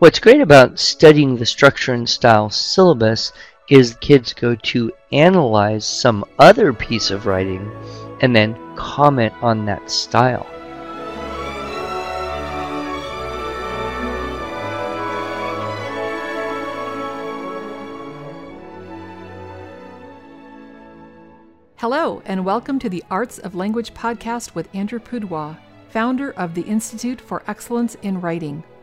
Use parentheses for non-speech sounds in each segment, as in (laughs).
What's great about studying the structure and style syllabus is kids go to analyze some other piece of writing and then comment on that style. Hello, and welcome to the Arts of Language podcast with Andrew Pudewa, founder of the Institute for Excellence in Writing,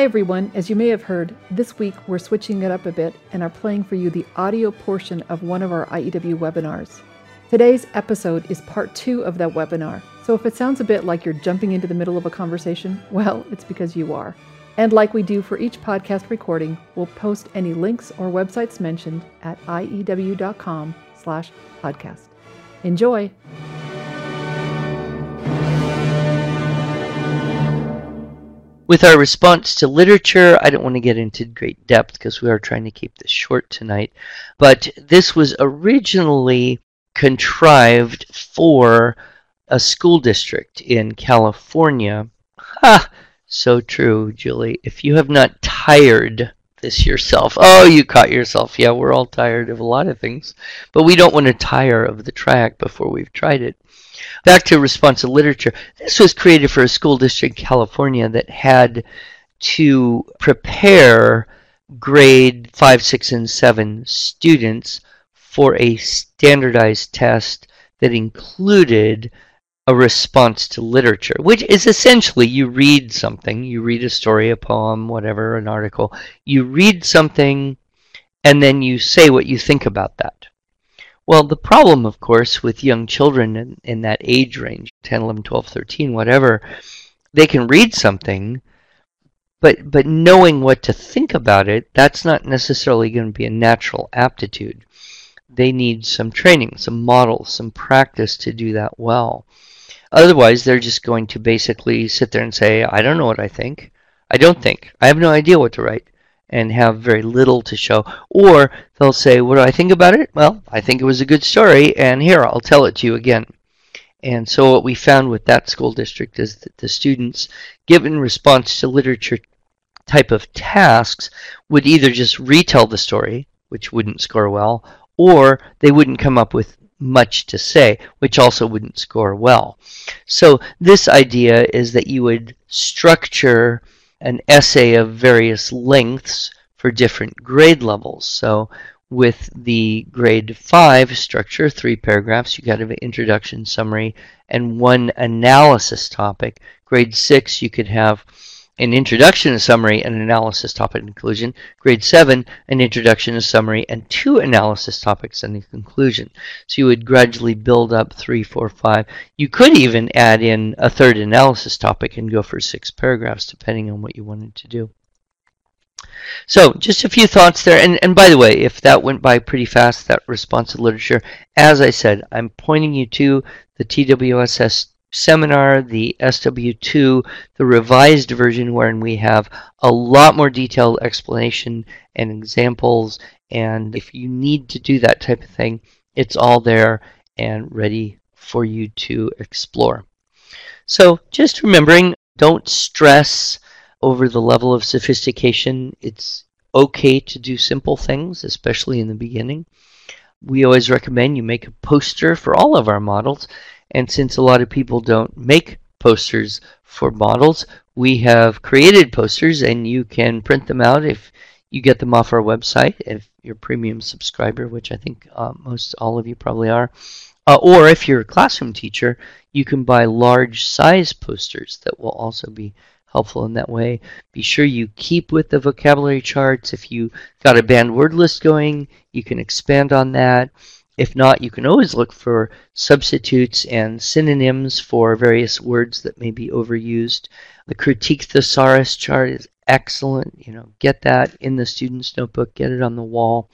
Hi everyone, as you may have heard, this week we're switching it up a bit and are playing for you the audio portion of one of our IEW webinars. Today's episode is part two of that webinar, so if it sounds a bit like you're jumping into the middle of a conversation, well, it's because you are. And like we do for each podcast recording, we'll post any links or websites mentioned at iew.com slash podcast. Enjoy! With our response to literature, I don't want to get into great depth because we are trying to keep this short tonight, but this was originally contrived for a school district in California. Ha! So true, Julie. If you have not tired this yourself, oh, you caught yourself. Yeah, we're all tired of a lot of things, but we don't want to tire of the track before we've tried it. Back to responsive literature. This was created for a school district in California that had to prepare grade 5, 6, and 7 students for a standardized test that included a response to literature, which is essentially you read something, you read a story, a poem, whatever, an article, you read something, and then you say what you think about that. Well, the problem, of course, with young children in, in that age range 10, 11, 12, 13, whatever they can read something, but, but knowing what to think about it, that's not necessarily going to be a natural aptitude. They need some training, some models, some practice to do that well. Otherwise, they're just going to basically sit there and say, I don't know what I think. I don't think. I have no idea what to write and have very little to show. Or they'll say, What do I think about it? Well, I think it was a good story, and here, I'll tell it to you again. And so, what we found with that school district is that the students, given response to literature type of tasks, would either just retell the story, which wouldn't score well, or they wouldn't come up with much to say, which also wouldn't score well. So, this idea is that you would structure an essay of various lengths for different grade levels. So with the grade 5 structure, three paragraphs, you got an introduction, summary, and one analysis topic. Grade 6, you could have an introduction, a summary, an analysis topic and conclusion. Grade 7, an introduction, a summary, and two analysis topics and a conclusion. So you would gradually build up 3, 4, 5. You could even add in a third analysis topic and go for six paragraphs depending on what you wanted to do. So just a few thoughts there. And, and by the way, if that went by pretty fast, that responsive literature, as I said, I'm pointing you to the TWSS seminar, the SW2, the revised version wherein we have a lot more detailed explanation and examples. And if you need to do that type of thing, it's all there and ready for you to explore. So just remembering, don't stress over the level of sophistication. It's okay to do simple things, especially in the beginning. We always recommend you make a poster for all of our models and since a lot of people don't make posters for models, we have created posters and you can print them out if you get them off our website if you're a premium subscriber, which I think uh, most all of you probably are. Uh, or if you're a classroom teacher, you can buy large size posters that will also be helpful in that way. Be sure you keep with the vocabulary charts. If you got a banned word list going, you can expand on that. If not, you can always look for substitutes and synonyms for various words that may be overused. The critique thesaurus chart is excellent. You know, get that in the student's notebook, get it on the wall.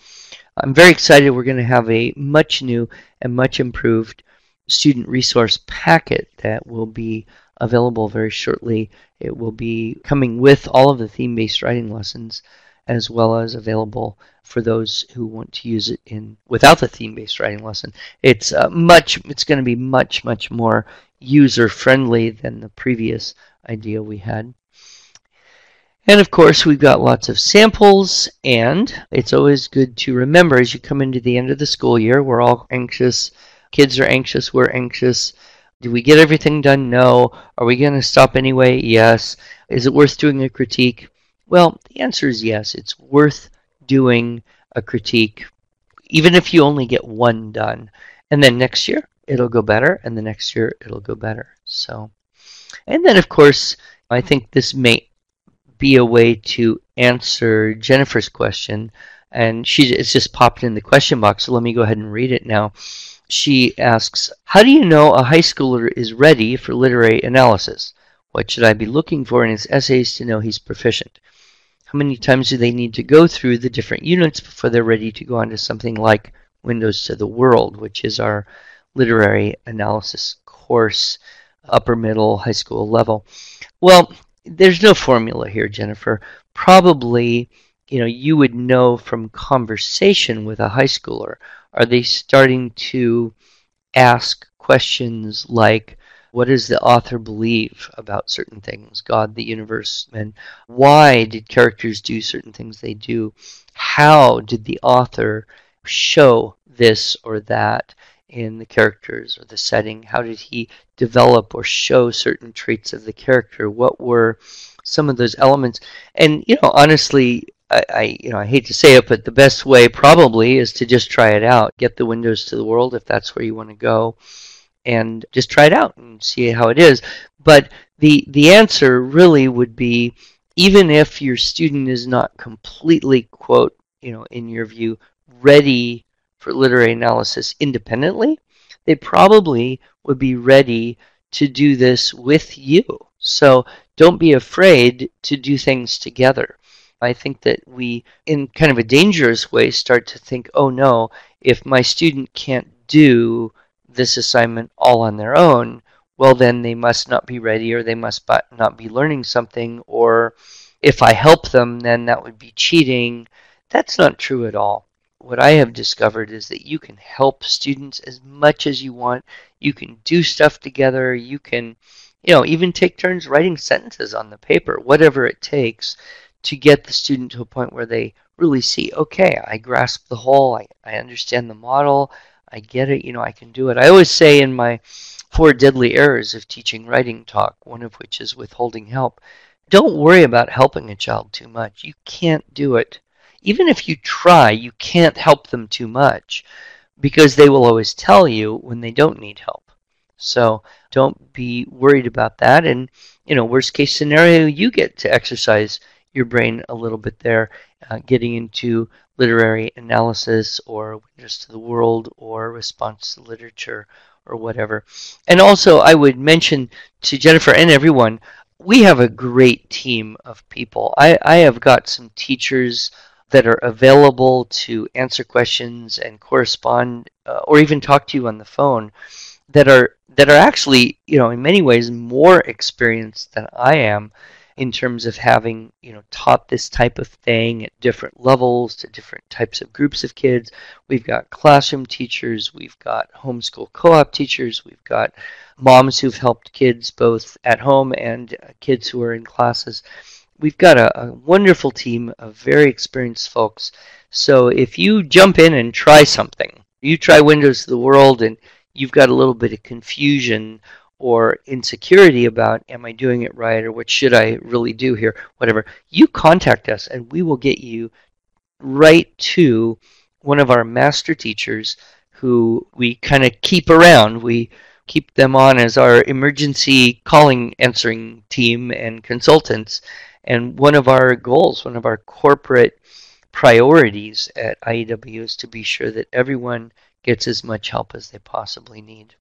I'm very excited. We're going to have a much new and much improved student resource packet that will be available very shortly. It will be coming with all of the theme-based writing lessons as well as available for those who want to use it in without the theme-based writing lesson. It's uh, much it's going to be much much more user friendly than the previous idea we had. And of course, we've got lots of samples, and it's always good to remember as you come into the end of the school year, we're all anxious. Kids are anxious, we're anxious. Do we get everything done? No. Are we going to stop anyway? Yes. Is it worth doing a critique? Well, the answer is yes. It's worth doing a critique, even if you only get one done. And then next year, it'll go better, and the next year, it'll go better. So, and then, of course, I think this may be a way to answer Jennifer's question. And she it's just popped in the question box, so let me go ahead and read it now. She asks, How do you know a high schooler is ready for literary analysis? What should I be looking for in his essays to know he's proficient? How many times do they need to go through the different units before they're ready to go on to something like Windows to the World, which is our literary analysis course, upper middle, high school level? Well, there's no formula here, Jennifer. Probably, you know, you would know from conversation with a high schooler. Are they starting to ask questions like, what does the author believe about certain things, God, the universe, and why did characters do certain things they do? How did the author show this or that? in the characters or the setting? How did he develop or show certain traits of the character? What were some of those elements? And you know, honestly, I, I, you know I hate to say it, but the best way probably is to just try it out. Get the windows to the world if that's where you want to go, and just try it out and see how it is. But the the answer really would be even if your student is not completely quote you know in your view ready for literary analysis independently, they probably would be ready to do this with you. So don't be afraid to do things together. I think that we, in kind of a dangerous way, start to think, oh no, if my student can't do this assignment all on their own, well, then they must not be ready or they must not be learning something, or if I help them, then that would be cheating. That's not true at all what I have discovered is that you can help students as much as you want. You can do stuff together. You can, you know, even take turns writing sentences on the paper, whatever it takes to get the student to a point where they really see, okay, I grasp the whole, I, I understand the model, I get it, you know, I can do it. I always say in my four deadly errors of teaching writing talk, one of which is withholding help, don't worry about helping a child too much. You can't do it even if you try, you can't help them too much because they will always tell you when they don't need help. So don't be worried about that. And, you know, worst case scenario, you get to exercise your brain a little bit there, uh, getting into literary analysis or Windows to the World or response to literature or whatever. And also, I would mention to Jennifer and everyone, we have a great team of people. I, I have got some teachers that are available to answer questions and correspond uh, or even talk to you on the phone that are that are actually you know in many ways more experienced than I am in terms of having you know taught this type of thing at different levels to different types of groups of kids we've got classroom teachers we've got homeschool co-op teachers we've got moms who've helped kids both at home and uh, kids who are in classes we've got a, a, wonderful team of very experienced folks. So if you jump in and try something, you try Windows to the World and you've got a little bit of confusion or insecurity about am I doing it right or what should I really do here, whatever, you contact us and we will get you right to one of our master teachers who we kind of keep around. We keep them on as our emergency calling answering team and consultants and one of our goals, one of our corporate priorities at IEW is to be sure that everyone gets as much help as they possibly need.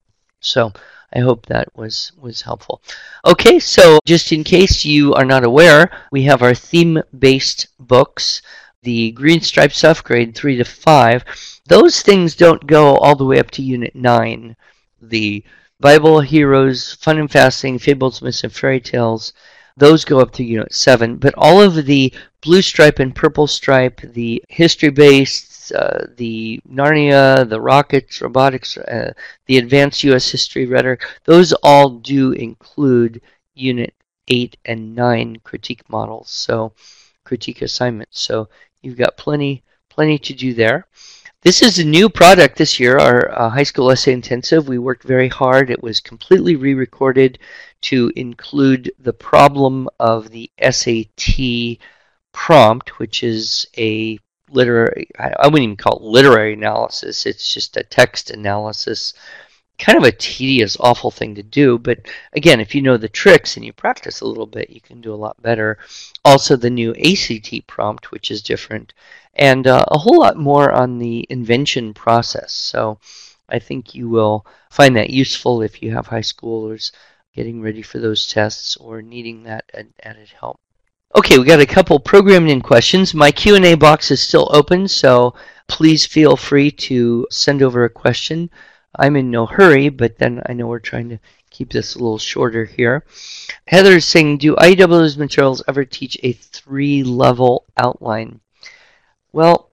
So I hope that was, was helpful. Okay, so just in case you are not aware, we have our theme-based books, the Green Stripe stuff, grade 3 to 5. Those things don't go all the way up to Unit 9. The Bible, Heroes, Fun and Fasting, Fables, Myths, and Fairy Tales, those go up to Unit 7. But all of the Blue Stripe and Purple Stripe, the history-based, uh, the Narnia, the rockets, robotics, uh, the advanced U.S. history rhetoric, those all do include Unit 8 and 9 critique models, so critique assignments. So you've got plenty, plenty to do there. This is a new product this year, our uh, high school essay intensive. We worked very hard. It was completely re-recorded to include the problem of the SAT prompt, which is a literary, I wouldn't even call it literary analysis, it's just a text analysis. Kind of a tedious, awful thing to do, but again, if you know the tricks and you practice a little bit, you can do a lot better. Also, the new ACT prompt, which is different, and uh, a whole lot more on the invention process. So, I think you will find that useful if you have high schoolers getting ready for those tests or needing that added help. Okay, we got a couple programming questions. My Q&A box is still open, so please feel free to send over a question. I'm in no hurry, but then I know we're trying to keep this a little shorter here. Heather is saying, do IEW's materials ever teach a three-level outline? Well,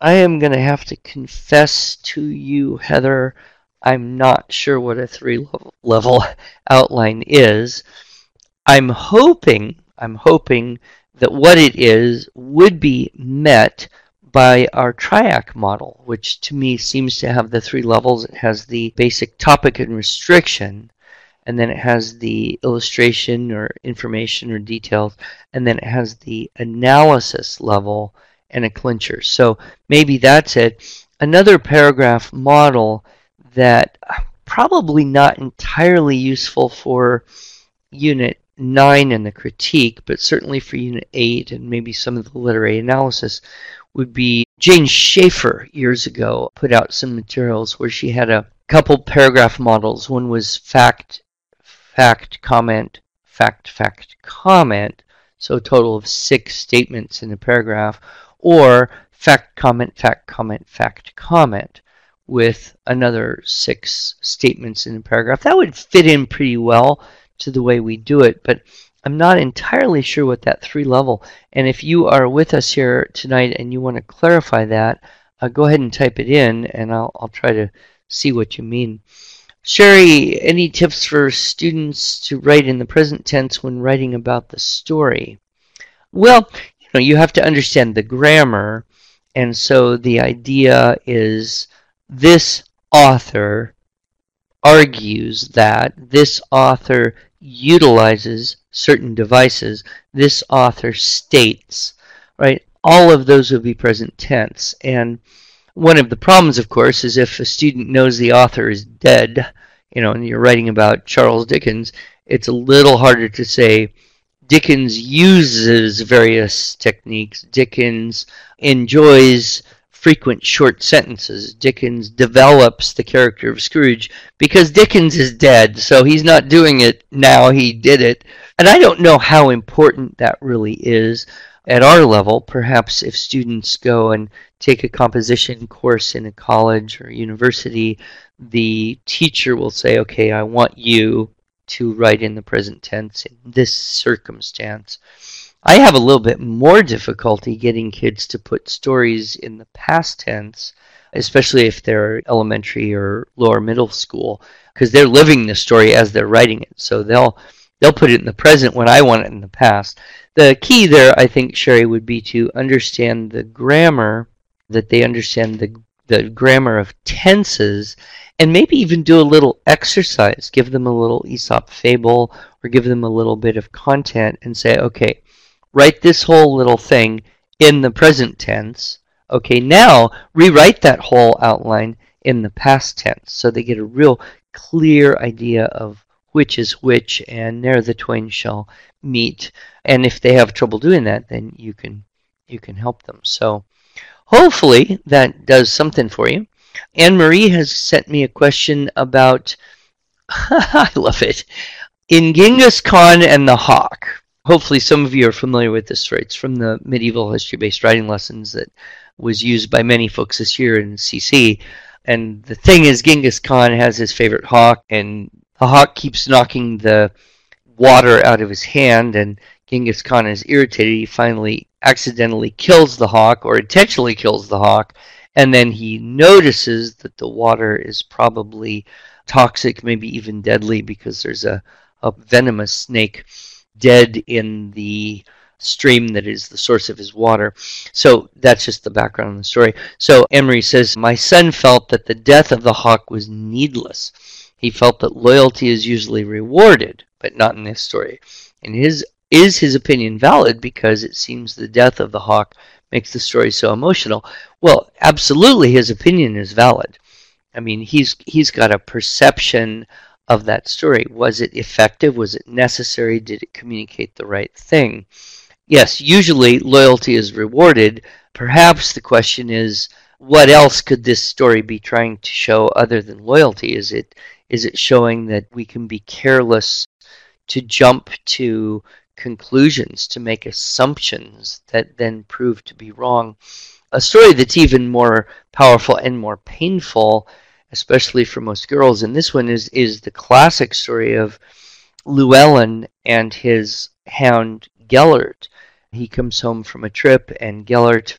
I am going to have to confess to you, Heather, I'm not sure what a three-level (laughs) outline is. I'm hoping I'm hoping that what it is would be met by our TRIAC model, which to me seems to have the three levels. It has the basic topic and restriction, and then it has the illustration or information or details, and then it has the analysis level and a clincher. So maybe that's it. Another paragraph model that probably not entirely useful for unit 9 in the critique, but certainly for Unit 8 and maybe some of the literary analysis, would be Jane Schaffer years ago put out some materials where she had a couple paragraph models. One was fact, fact, comment, fact, fact, comment, so a total of six statements in a paragraph, or fact, comment, fact, comment, fact, comment with another six statements in a paragraph. That would fit in pretty well to the way we do it, but I'm not entirely sure what that three level. And if you are with us here tonight and you want to clarify that, uh, go ahead and type it in, and I'll I'll try to see what you mean. Sherry, any tips for students to write in the present tense when writing about the story? Well, you know, you have to understand the grammar, and so the idea is this author argues that this author utilizes certain devices, this author states, right? All of those will be present tense. And one of the problems, of course, is if a student knows the author is dead, you know, and you're writing about Charles Dickens, it's a little harder to say Dickens uses various techniques. Dickens enjoys frequent short sentences. Dickens develops the character of Scrooge because Dickens is dead, so he's not doing it now, he did it. And I don't know how important that really is at our level. Perhaps if students go and take a composition course in a college or university, the teacher will say, okay, I want you to write in the present tense in this circumstance. I have a little bit more difficulty getting kids to put stories in the past tense, especially if they're elementary or lower middle school, because they're living the story as they're writing it. So they'll they'll put it in the present when I want it in the past. The key there, I think, Sherry, would be to understand the grammar, that they understand the the grammar of tenses, and maybe even do a little exercise. Give them a little Aesop fable or give them a little bit of content and say, okay, write this whole little thing in the present tense. Okay, now rewrite that whole outline in the past tense so they get a real clear idea of which is which and there the twain shall meet. And if they have trouble doing that, then you can you can help them. So hopefully that does something for you. Anne Marie has sent me a question about, (laughs) I love it, in Genghis Khan and the Hawk. Hopefully, some of you are familiar with this story. It's from the medieval history based writing lessons that was used by many folks this year in CC. And the thing is, Genghis Khan has his favorite hawk, and the hawk keeps knocking the water out of his hand, and Genghis Khan is irritated. He finally accidentally kills the hawk, or intentionally kills the hawk, and then he notices that the water is probably toxic, maybe even deadly, because there's a, a venomous snake dead in the stream that is the source of his water. So that's just the background of the story. So Anne Marie says, My son felt that the death of the hawk was needless. He felt that loyalty is usually rewarded, but not in this story. And his is his opinion valid because it seems the death of the hawk makes the story so emotional? Well, absolutely his opinion is valid. I mean, he's he's got a perception of that story. Was it effective? Was it necessary? Did it communicate the right thing? Yes, usually loyalty is rewarded. Perhaps the question is, what else could this story be trying to show other than loyalty? Is it is it showing that we can be careless to jump to conclusions, to make assumptions that then prove to be wrong? A story that's even more powerful and more painful, especially for most girls, and this one is is the classic story of Llewellyn and his hound Gelert. He comes home from a trip, and Gelert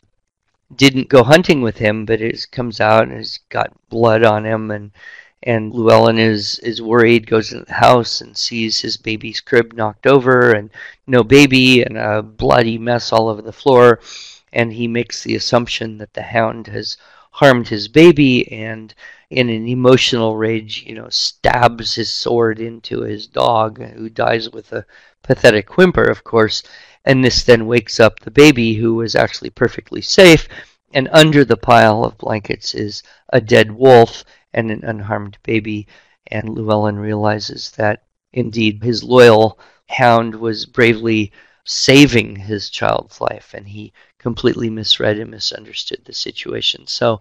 didn't go hunting with him, but it comes out and has got blood on him, and and Llewellyn is is worried, goes in the house and sees his baby's crib knocked over and no baby and a bloody mess all over the floor, and he makes the assumption that the hound has harmed his baby and in an emotional rage, you know, stabs his sword into his dog, who dies with a pathetic whimper, of course. And this then wakes up the baby, who was actually perfectly safe. And under the pile of blankets is a dead wolf and an unharmed baby. And Llewellyn realizes that indeed his loyal hound was bravely saving his child's life, and he completely misread and misunderstood the situation. So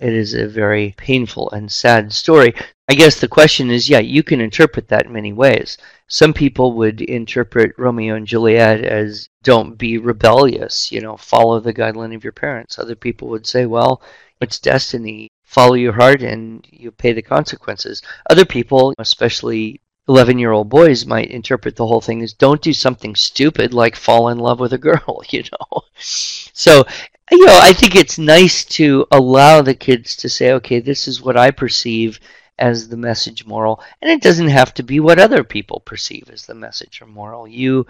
it is a very painful and sad story. I guess the question is yeah, you can interpret that in many ways. Some people would interpret Romeo and Juliet as don't be rebellious, you know, follow the guideline of your parents. Other people would say, well, it's destiny. Follow your heart and you pay the consequences. Other people, especially 11 year old boys, might interpret the whole thing as don't do something stupid like fall in love with a girl, (laughs) you know. So you know, I think it's nice to allow the kids to say, okay, this is what I perceive as the message moral, and it doesn't have to be what other people perceive as the message or moral. You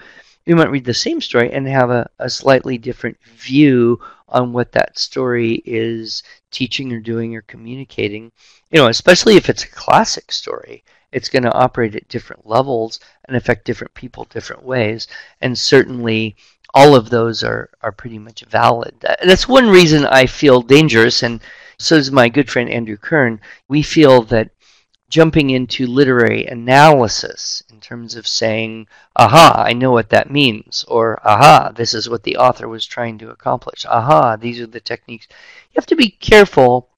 you might read the same story and have a, a slightly different view on what that story is teaching or doing or communicating. You know, especially if it's a classic story, it's going to operate at different levels and affect different people different ways. And certainly, all of those are, are pretty much valid. That's one reason I feel dangerous, and so does my good friend Andrew Kern. We feel that jumping into literary analysis in terms of saying, aha, I know what that means, or aha, this is what the author was trying to accomplish, aha, these are the techniques. You have to be careful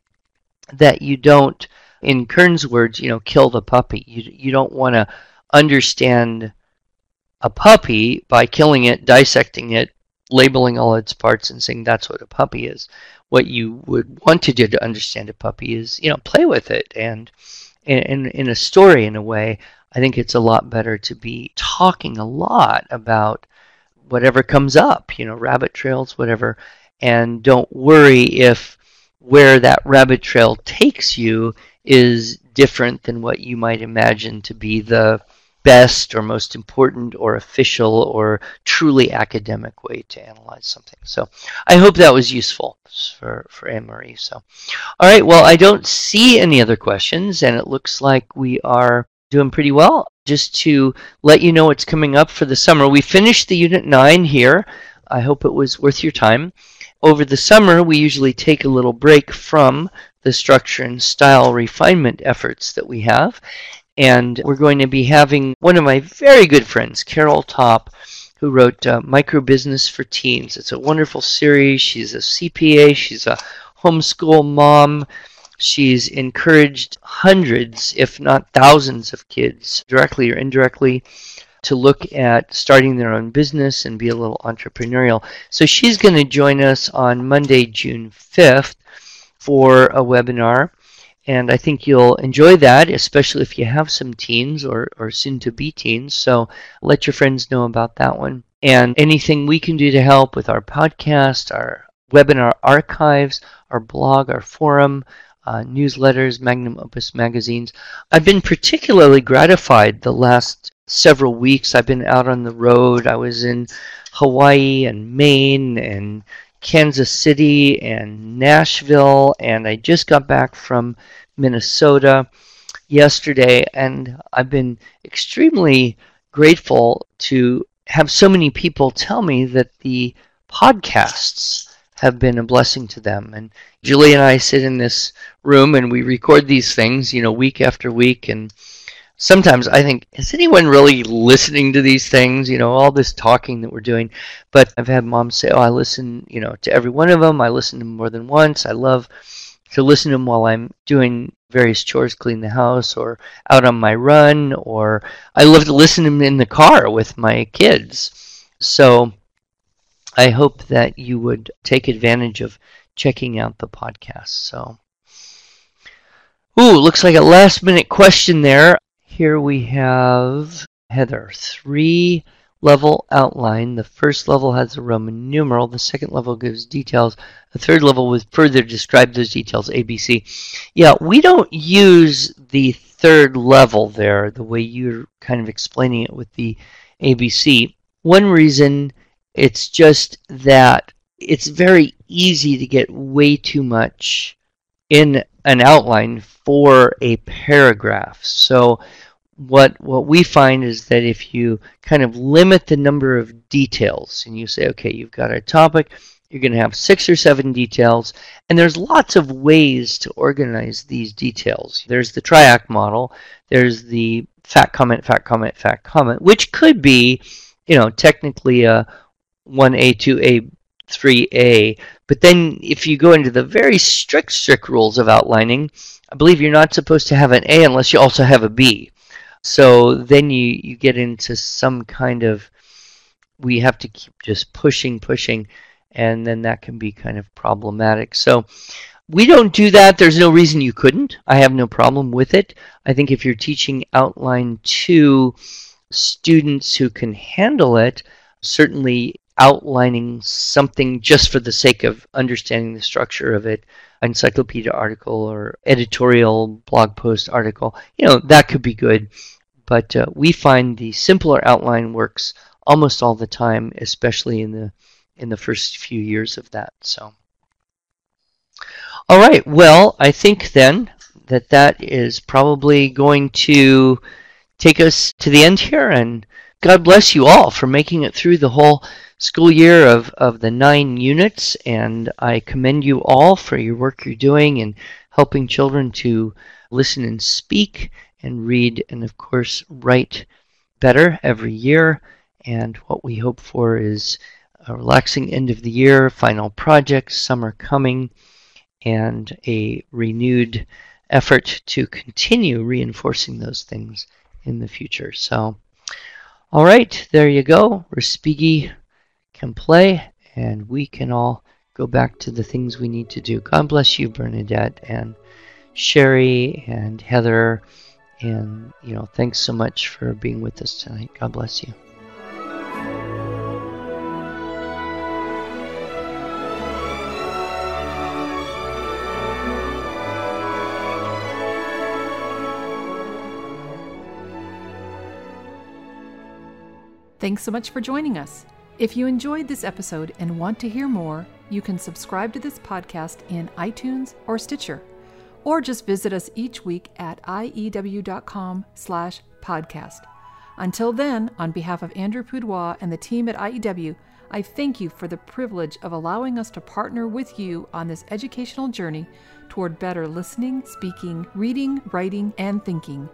that you don't, in Kern's words, you know, kill the puppy. You, you don't want to understand a puppy by killing it, dissecting it, labeling all its parts, and saying that's what a puppy is. What you would want to do to understand a puppy is, you know, play with it. And in, in a story, in a way, I think it's a lot better to be talking a lot about whatever comes up, you know, rabbit trails, whatever. And don't worry if where that rabbit trail takes you is different than what you might imagine to be the best or most important or official or truly academic way to analyze something. So I hope that was useful for, for Anne-Marie. So, all right, well, I don't see any other questions, and it looks like we are doing pretty well. Just to let you know what's coming up for the summer, we finished the Unit 9 here. I hope it was worth your time. Over the summer, we usually take a little break from the structure and style refinement efforts that we have and we're going to be having one of my very good friends, Carol Topp, who wrote uh, Micro Business for Teens. It's a wonderful series. She's a CPA, she's a homeschool mom. She's encouraged hundreds, if not thousands, of kids, directly or indirectly, to look at starting their own business and be a little entrepreneurial. So she's going to join us on Monday, June 5th for a webinar. And I think you'll enjoy that, especially if you have some teens or, or soon to be teens. So let your friends know about that one. And anything we can do to help with our podcast, our webinar archives, our blog, our forum, uh, newsletters, magnum opus magazines. I've been particularly gratified the last several weeks. I've been out on the road. I was in Hawaii and Maine and Kansas City and Nashville, and I just got back from Minnesota yesterday, and I've been extremely grateful to have so many people tell me that the podcasts have been a blessing to them. And Julie and I sit in this room and we record these things, you know, week after week. And sometimes I think, is anyone really listening to these things? You know, all this talking that we're doing. But I've had moms say, oh, I listen, you know, to every one of them. I listen to them more than once. I love to listen to them while I'm doing various chores, clean the house, or out on my run, or I love to listen to them in the car with my kids. So I hope that you would take advantage of checking out the podcast. So, ooh, looks like a last minute question there. Here we have Heather, three level outline. The first level has a Roman numeral. The second level gives details. The third level would further describe those details, ABC. Yeah, we don't use the third level there the way you're kind of explaining it with the ABC. One reason it's just that it's very easy to get way too much in an outline for a paragraph. So what what we find is that if you kind of limit the number of details and you say, okay, you've got a topic, you're going to have six or seven details, and there's lots of ways to organize these details. There's the triac model, there's the fact comment, fact comment, fact comment, which could be, you know, technically a 1A, 2A, 3A. But then if you go into the very strict, strict rules of outlining, I believe you're not supposed to have an A unless you also have a B. So then you, you get into some kind of, we have to keep just pushing, pushing, and then that can be kind of problematic. So we don't do that. There's no reason you couldn't. I have no problem with it. I think if you're teaching outline to students who can handle it, certainly outlining something just for the sake of understanding the structure of it, encyclopedia article or editorial blog post article, you know, that could be good. But uh, we find the simpler outline works almost all the time, especially in the in the first few years of that. So, all right. Well, I think then that that is probably going to take us to the end here, and God bless you all for making it through the whole school year of, of the nine units, and I commend you all for your work you're doing in helping children to listen and speak and read and, of course, write better every year. And what we hope for is a relaxing end of the year, final projects, summer coming, and a renewed effort to continue reinforcing those things in the future. So, all right, there you go. Respighi can play, and we can all go back to the things we need to do. God bless you, Bernadette, and Sherry, and Heather, and you know, thanks so much for being with us tonight. God bless you. Thanks so much for joining us. If you enjoyed this episode and want to hear more, you can subscribe to this podcast in iTunes or Stitcher, or just visit us each week at iew.com slash podcast. Until then, on behalf of Andrew Pudewa and the team at IEW, I thank you for the privilege of allowing us to partner with you on this educational journey toward better listening, speaking, reading, writing, and thinking.